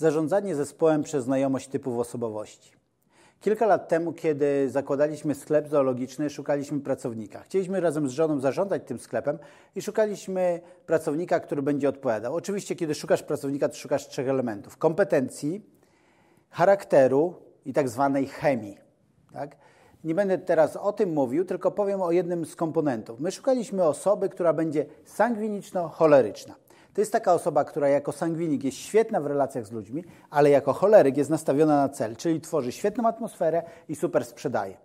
Zarządzanie zespołem przez znajomość typów osobowości. Kilka lat temu, kiedy zakładaliśmy sklep zoologiczny, szukaliśmy pracownika. Chcieliśmy razem z żoną zarządzać tym sklepem i szukaliśmy pracownika, który będzie odpowiadał. Oczywiście, kiedy szukasz pracownika, to szukasz trzech elementów: kompetencji, charakteru i tak zwanej chemii. Tak? Nie będę teraz o tym mówił, tylko powiem o jednym z komponentów. My szukaliśmy osoby, która będzie sangwiniczno-choleryczna. To jest taka osoba, która jako sangwinik jest świetna w relacjach z ludźmi, ale jako choleryk jest nastawiona na cel, czyli tworzy świetną atmosferę i super sprzedaje.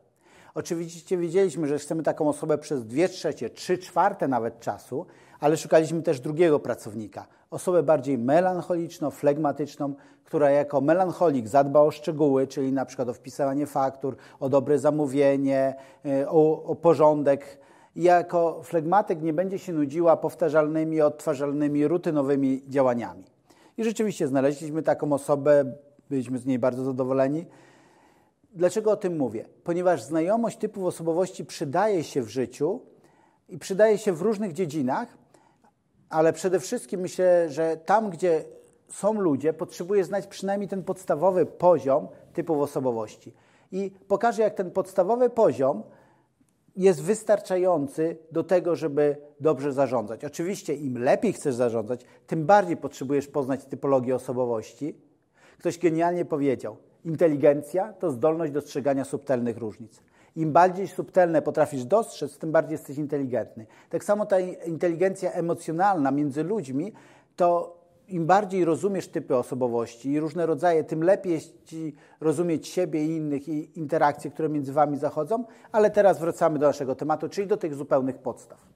Oczywiście wiedzieliśmy, że chcemy taką osobę przez dwie trzecie, trzy czwarte nawet czasu, ale szukaliśmy też drugiego pracownika. Osobę bardziej melancholiczną, flegmatyczną, która jako melancholik zadba o szczegóły, czyli na przykład o wpisywanie faktur, o dobre zamówienie, e, o, o porządek, jako flegmatyk nie będzie się nudziła powtarzalnymi, odtwarzalnymi, rutynowymi działaniami. I rzeczywiście znaleźliśmy taką osobę, byliśmy z niej bardzo zadowoleni. Dlaczego o tym mówię? Ponieważ znajomość typów osobowości przydaje się w życiu i przydaje się w różnych dziedzinach, ale przede wszystkim myślę, że tam, gdzie są ludzie, potrzebuje znać przynajmniej ten podstawowy poziom typów osobowości. I pokażę, jak ten podstawowy poziom jest wystarczający do tego, żeby dobrze zarządzać. Oczywiście, im lepiej chcesz zarządzać, tym bardziej potrzebujesz poznać typologię osobowości. Ktoś genialnie powiedział: inteligencja to zdolność dostrzegania subtelnych różnic. Im bardziej subtelne potrafisz dostrzec, tym bardziej jesteś inteligentny. Tak samo ta inteligencja emocjonalna między ludźmi to im bardziej rozumiesz typy osobowości i różne rodzaje, tym lepiej ci rozumieć siebie i innych i interakcje, które między wami zachodzą. Ale teraz wracamy do naszego tematu, czyli do tych zupełnych podstaw.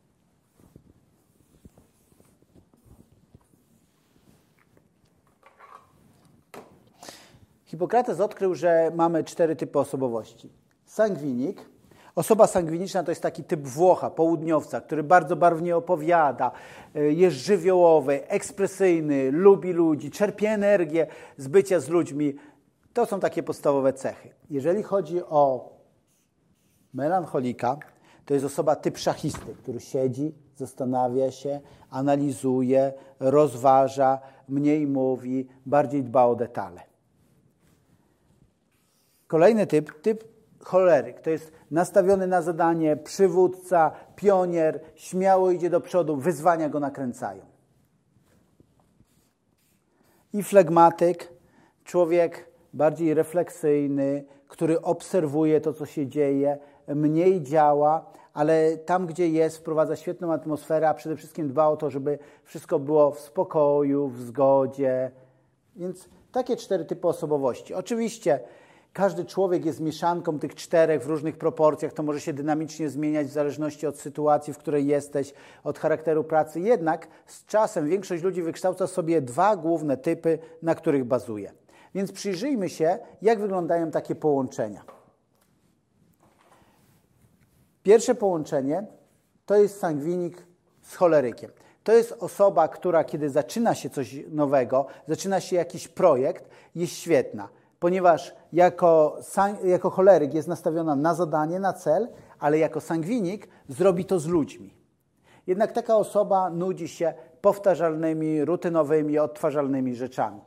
Hipokrates odkrył, że mamy cztery typy osobowości. Sangwinik, Osoba sangwiniczna to jest taki typ Włocha, południowca, który bardzo barwnie opowiada, y, jest żywiołowy, ekspresyjny, lubi ludzi, czerpie energię z bycia z ludźmi. To są takie podstawowe cechy. Jeżeli chodzi o melancholika, to jest osoba typ szachisty, który siedzi, zastanawia się, analizuje, rozważa, mniej mówi, bardziej dba o detale. Kolejny typ, typ choleryk. To jest nastawiony na zadanie, przywódca, pionier, śmiało idzie do przodu, wyzwania go nakręcają. I flegmatyk, człowiek bardziej refleksyjny, który obserwuje to, co się dzieje, mniej działa, ale tam, gdzie jest, wprowadza świetną atmosferę, a przede wszystkim dba o to, żeby wszystko było w spokoju, w zgodzie. Więc takie cztery typy osobowości. Oczywiście każdy człowiek jest mieszanką tych czterech w różnych proporcjach. To może się dynamicznie zmieniać w zależności od sytuacji, w której jesteś, od charakteru pracy. Jednak z czasem większość ludzi wykształca sobie dwa główne typy, na których bazuje. Więc przyjrzyjmy się, jak wyglądają takie połączenia. Pierwsze połączenie to jest sangwinik z cholerykiem. To jest osoba, która kiedy zaczyna się coś nowego, zaczyna się jakiś projekt, jest świetna ponieważ jako, jako choleryk jest nastawiona na zadanie, na cel, ale jako sangwinik zrobi to z ludźmi. Jednak taka osoba nudzi się powtarzalnymi, rutynowymi, odtwarzalnymi rzeczami.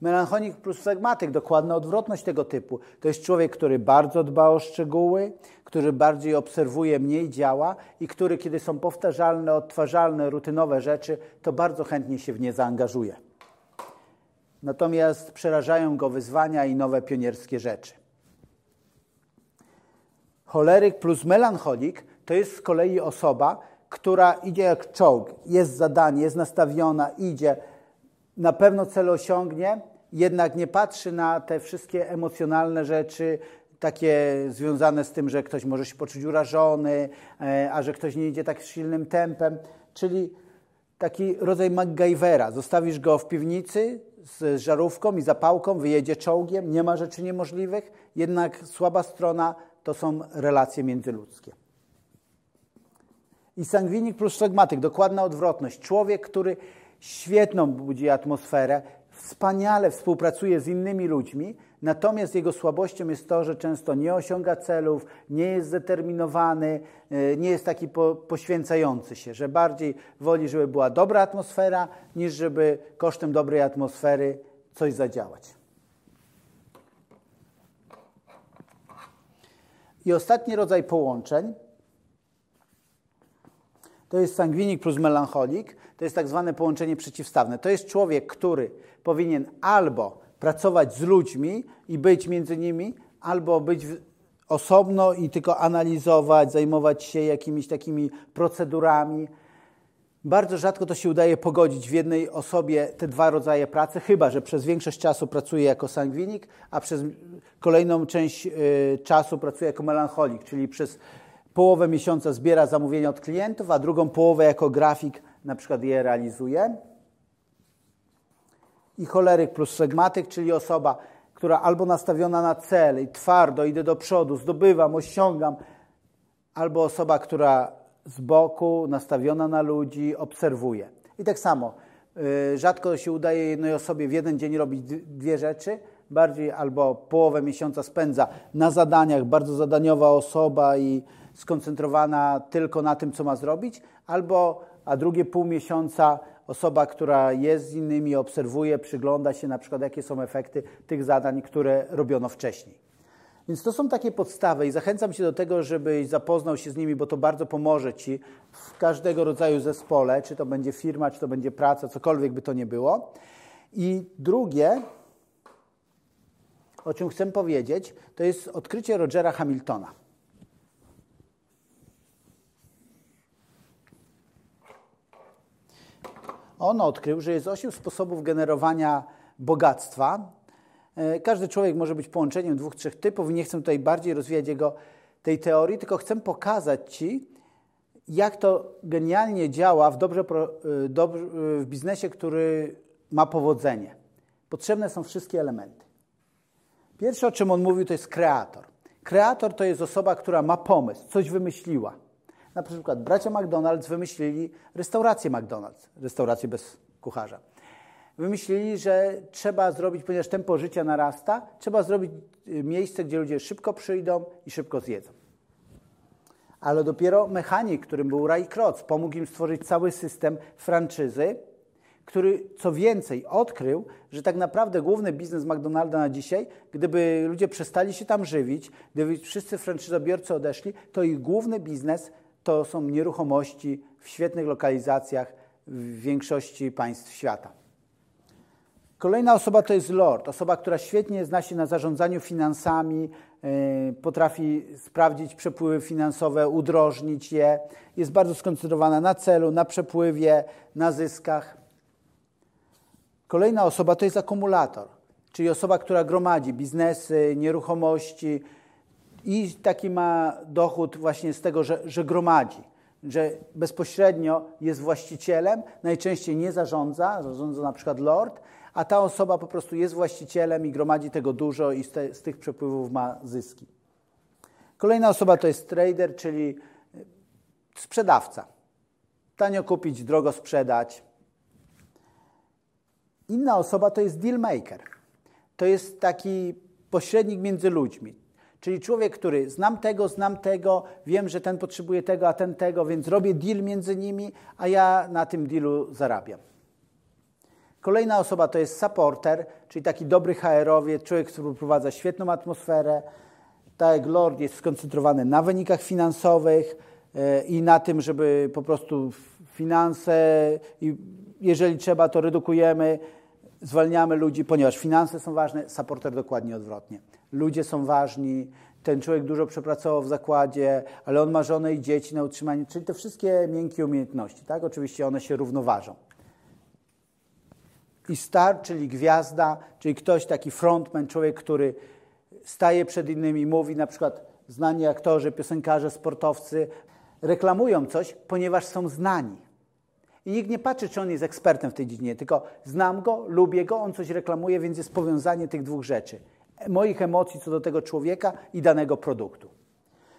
Melancholik plus flegmatyk, dokładna odwrotność tego typu. To jest człowiek, który bardzo dba o szczegóły, który bardziej obserwuje, mniej działa i który, kiedy są powtarzalne, odtwarzalne, rutynowe rzeczy, to bardzo chętnie się w nie zaangażuje. Natomiast przerażają go wyzwania i nowe pionierskie rzeczy. Choleryk plus melancholik to jest z kolei osoba, która idzie jak czołg, jest zadanie, jest nastawiona, idzie, na pewno cel osiągnie, jednak nie patrzy na te wszystkie emocjonalne rzeczy, takie związane z tym, że ktoś może się poczuć urażony, e, a że ktoś nie idzie tak silnym tempem, czyli taki rodzaj MacGyvera. Zostawisz go w piwnicy, z żarówką i zapałką, wyjedzie czołgiem, nie ma rzeczy niemożliwych, jednak słaba strona to są relacje międzyludzkie. I sangwinik plus flegmatyk, dokładna odwrotność. Człowiek, który świetną budzi atmosferę, wspaniale współpracuje z innymi ludźmi, Natomiast jego słabością jest to, że często nie osiąga celów, nie jest zdeterminowany, e, nie jest taki po, poświęcający się, że bardziej woli, żeby była dobra atmosfera, niż żeby kosztem dobrej atmosfery coś zadziałać. I ostatni rodzaj połączeń to jest sangwinik plus melancholik. To jest tak zwane połączenie przeciwstawne. To jest człowiek, który powinien albo pracować z ludźmi i być między nimi, albo być osobno i tylko analizować, zajmować się jakimiś takimi procedurami. Bardzo rzadko to się udaje pogodzić w jednej osobie te dwa rodzaje pracy, chyba że przez większość czasu pracuje jako sangwinik, a przez kolejną część y, czasu pracuje jako melancholik, czyli przez połowę miesiąca zbiera zamówienia od klientów, a drugą połowę jako grafik na przykład je realizuje. I choleryk plus flegmatyk, czyli osoba, która albo nastawiona na cel i twardo idę do przodu, zdobywam, osiągam, albo osoba, która z boku, nastawiona na ludzi, obserwuje. I tak samo, y, rzadko się udaje jednej osobie w jeden dzień robić dwie rzeczy, bardziej albo połowę miesiąca spędza na zadaniach, bardzo zadaniowa osoba i skoncentrowana tylko na tym, co ma zrobić, albo a drugie pół miesiąca osoba, która jest z innymi, obserwuje, przygląda się na przykład, jakie są efekty tych zadań, które robiono wcześniej. Więc to są takie podstawy i zachęcam Cię do tego, żebyś zapoznał się z nimi, bo to bardzo pomoże Ci w każdego rodzaju zespole, czy to będzie firma, czy to będzie praca, cokolwiek by to nie było. I drugie, o czym chcę powiedzieć, to jest odkrycie Rogera Hamiltona. On odkrył, że jest osiem sposobów generowania bogactwa. E, każdy człowiek może być połączeniem dwóch, trzech typów. Nie chcę tutaj bardziej rozwijać jego, tej teorii, tylko chcę pokazać Ci, jak to genialnie działa w, dobrze, e, dobrze, w biznesie, który ma powodzenie. Potrzebne są wszystkie elementy. Pierwsze, o czym on mówił, to jest kreator. Kreator to jest osoba, która ma pomysł, coś wymyśliła. Na przykład bracia McDonald's wymyślili restaurację McDonald's, restaurację bez kucharza. Wymyślili, że trzeba zrobić, ponieważ tempo życia narasta, trzeba zrobić y, miejsce, gdzie ludzie szybko przyjdą i szybko zjedzą. Ale dopiero mechanik, którym był Ray Kroc, pomógł im stworzyć cały system franczyzy, który co więcej odkrył, że tak naprawdę główny biznes McDonalda na dzisiaj, gdyby ludzie przestali się tam żywić, gdyby wszyscy franczyzobiorcy odeszli, to ich główny biznes to są nieruchomości w świetnych lokalizacjach w większości państw świata. Kolejna osoba to jest Lord, osoba, która świetnie zna się na zarządzaniu finansami, e, potrafi sprawdzić przepływy finansowe, udrożnić je, jest bardzo skoncentrowana na celu, na przepływie, na zyskach. Kolejna osoba to jest akumulator, czyli osoba, która gromadzi biznesy, nieruchomości, i taki ma dochód właśnie z tego, że, że gromadzi, że bezpośrednio jest właścicielem, najczęściej nie zarządza, zarządza na przykład lord, a ta osoba po prostu jest właścicielem i gromadzi tego dużo i z, te, z tych przepływów ma zyski. Kolejna osoba to jest trader, czyli sprzedawca. Tanio kupić, drogo sprzedać. Inna osoba to jest deal maker. To jest taki pośrednik między ludźmi. Czyli człowiek, który znam tego, znam tego, wiem, że ten potrzebuje tego, a ten tego, więc robię deal między nimi, a ja na tym dealu zarabiam. Kolejna osoba to jest supporter, czyli taki dobry HR-owiec, człowiek, który wprowadza świetną atmosferę. Tak jak Lord jest skoncentrowany na wynikach finansowych e, i na tym, żeby po prostu finanse, i jeżeli trzeba, to redukujemy, zwalniamy ludzi, ponieważ finanse są ważne, supporter dokładnie odwrotnie ludzie są ważni, ten człowiek dużo przepracował w zakładzie, ale on ma żonę i dzieci na utrzymanie, czyli te wszystkie miękkie umiejętności, tak? Oczywiście one się równoważą. I star, czyli gwiazda, czyli ktoś taki frontman, człowiek, który staje przed innymi, mówi na przykład znani aktorzy, piosenkarze, sportowcy reklamują coś, ponieważ są znani. I nikt nie patrzy, czy on jest ekspertem w tej dziedzinie, tylko znam go, lubię go, on coś reklamuje, więc jest powiązanie tych dwóch rzeczy moich emocji co do tego człowieka i danego produktu.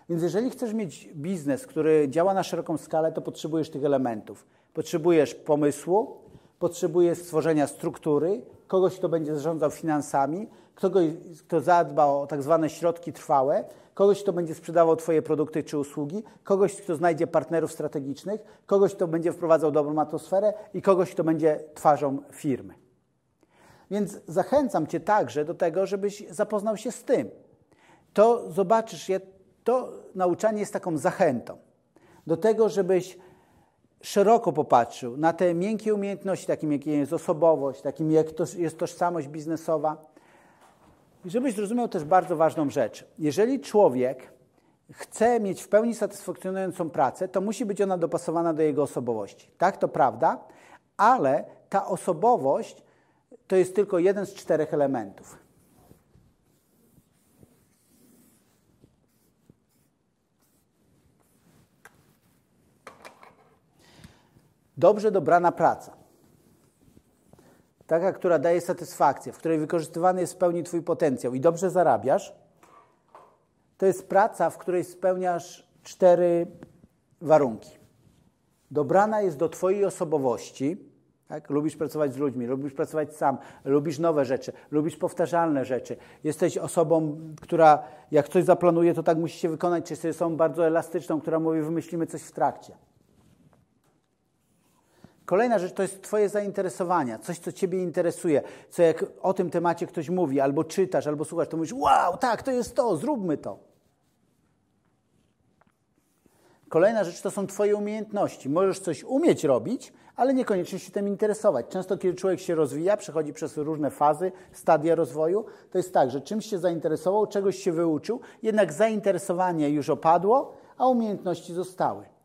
Więc jeżeli chcesz mieć biznes, który działa na szeroką skalę, to potrzebujesz tych elementów. Potrzebujesz pomysłu, potrzebujesz stworzenia struktury, kogoś, kto będzie zarządzał finansami, kogoś, kto zadba o tak zwane środki trwałe, kogoś, kto będzie sprzedawał Twoje produkty czy usługi, kogoś, kto znajdzie partnerów strategicznych, kogoś, kto będzie wprowadzał dobrą atmosferę i kogoś, kto będzie twarzą firmy. Więc zachęcam Cię także do tego, żebyś zapoznał się z tym. To zobaczysz, to nauczanie jest taką zachętą do tego, żebyś szeroko popatrzył na te miękkie umiejętności, takim jak jest osobowość, takim jak to jest tożsamość biznesowa. I żebyś zrozumiał też bardzo ważną rzecz. Jeżeli człowiek chce mieć w pełni satysfakcjonującą pracę, to musi być ona dopasowana do jego osobowości. Tak, to prawda, ale ta osobowość to jest tylko jeden z czterech elementów. Dobrze dobrana praca, taka, która daje satysfakcję, w której wykorzystywany jest w pełni Twój potencjał i dobrze zarabiasz, to jest praca, w której spełniasz cztery warunki. Dobrana jest do Twojej osobowości, tak? Lubisz pracować z ludźmi, lubisz pracować sam, lubisz nowe rzeczy, lubisz powtarzalne rzeczy. Jesteś osobą, która jak coś zaplanuje, to tak musi się wykonać, czy jesteś osobą bardzo elastyczną, która mówi, wymyślimy coś w trakcie. Kolejna rzecz to jest Twoje zainteresowania, coś, co Ciebie interesuje, co jak o tym temacie ktoś mówi, albo czytasz, albo słuchasz, to mówisz, wow, tak, to jest to, zróbmy to. Kolejna rzecz to są Twoje umiejętności. Możesz coś umieć robić, ale niekoniecznie się tym interesować. Często, kiedy człowiek się rozwija, przechodzi przez różne fazy, stadia rozwoju, to jest tak, że czymś się zainteresował, czegoś się wyuczył, jednak zainteresowanie już opadło, a umiejętności zostały.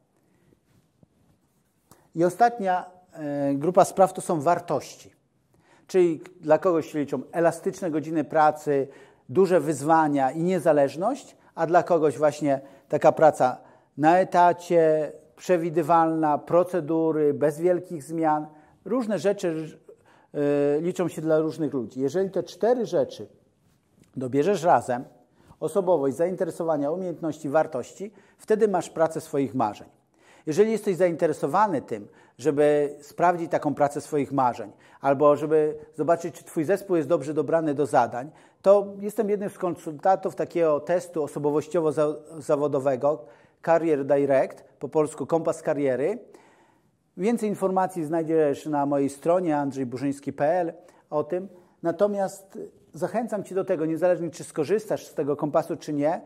I ostatnia e, grupa spraw to są wartości. Czyli dla kogoś się liczą elastyczne godziny pracy, duże wyzwania i niezależność, a dla kogoś właśnie taka praca na etacie, przewidywalna, procedury, bez wielkich zmian. Różne rzeczy e, liczą się dla różnych ludzi. Jeżeli te cztery rzeczy dobierzesz razem, osobowość, zainteresowania, umiejętności, wartości, wtedy masz pracę swoich marzeń. Jeżeli jesteś zainteresowany tym, żeby sprawdzić taką pracę swoich marzeń, albo żeby zobaczyć, czy Twój zespół jest dobrze dobrany do zadań, to jestem jednym z konsultantów takiego testu osobowościowo-zawodowego Career Direct, po polsku Kompas Kariery. Więcej informacji znajdziesz na mojej stronie andrzejburzyński.pl o tym. Natomiast zachęcam Cię do tego, niezależnie czy skorzystasz z tego kompasu, czy nie,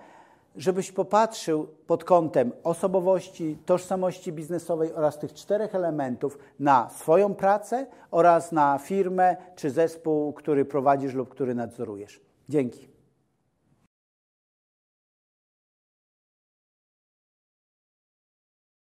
żebyś popatrzył pod kątem osobowości, tożsamości biznesowej oraz tych czterech elementów na swoją pracę oraz na firmę czy zespół, który prowadzisz lub który nadzorujesz. Dzięki.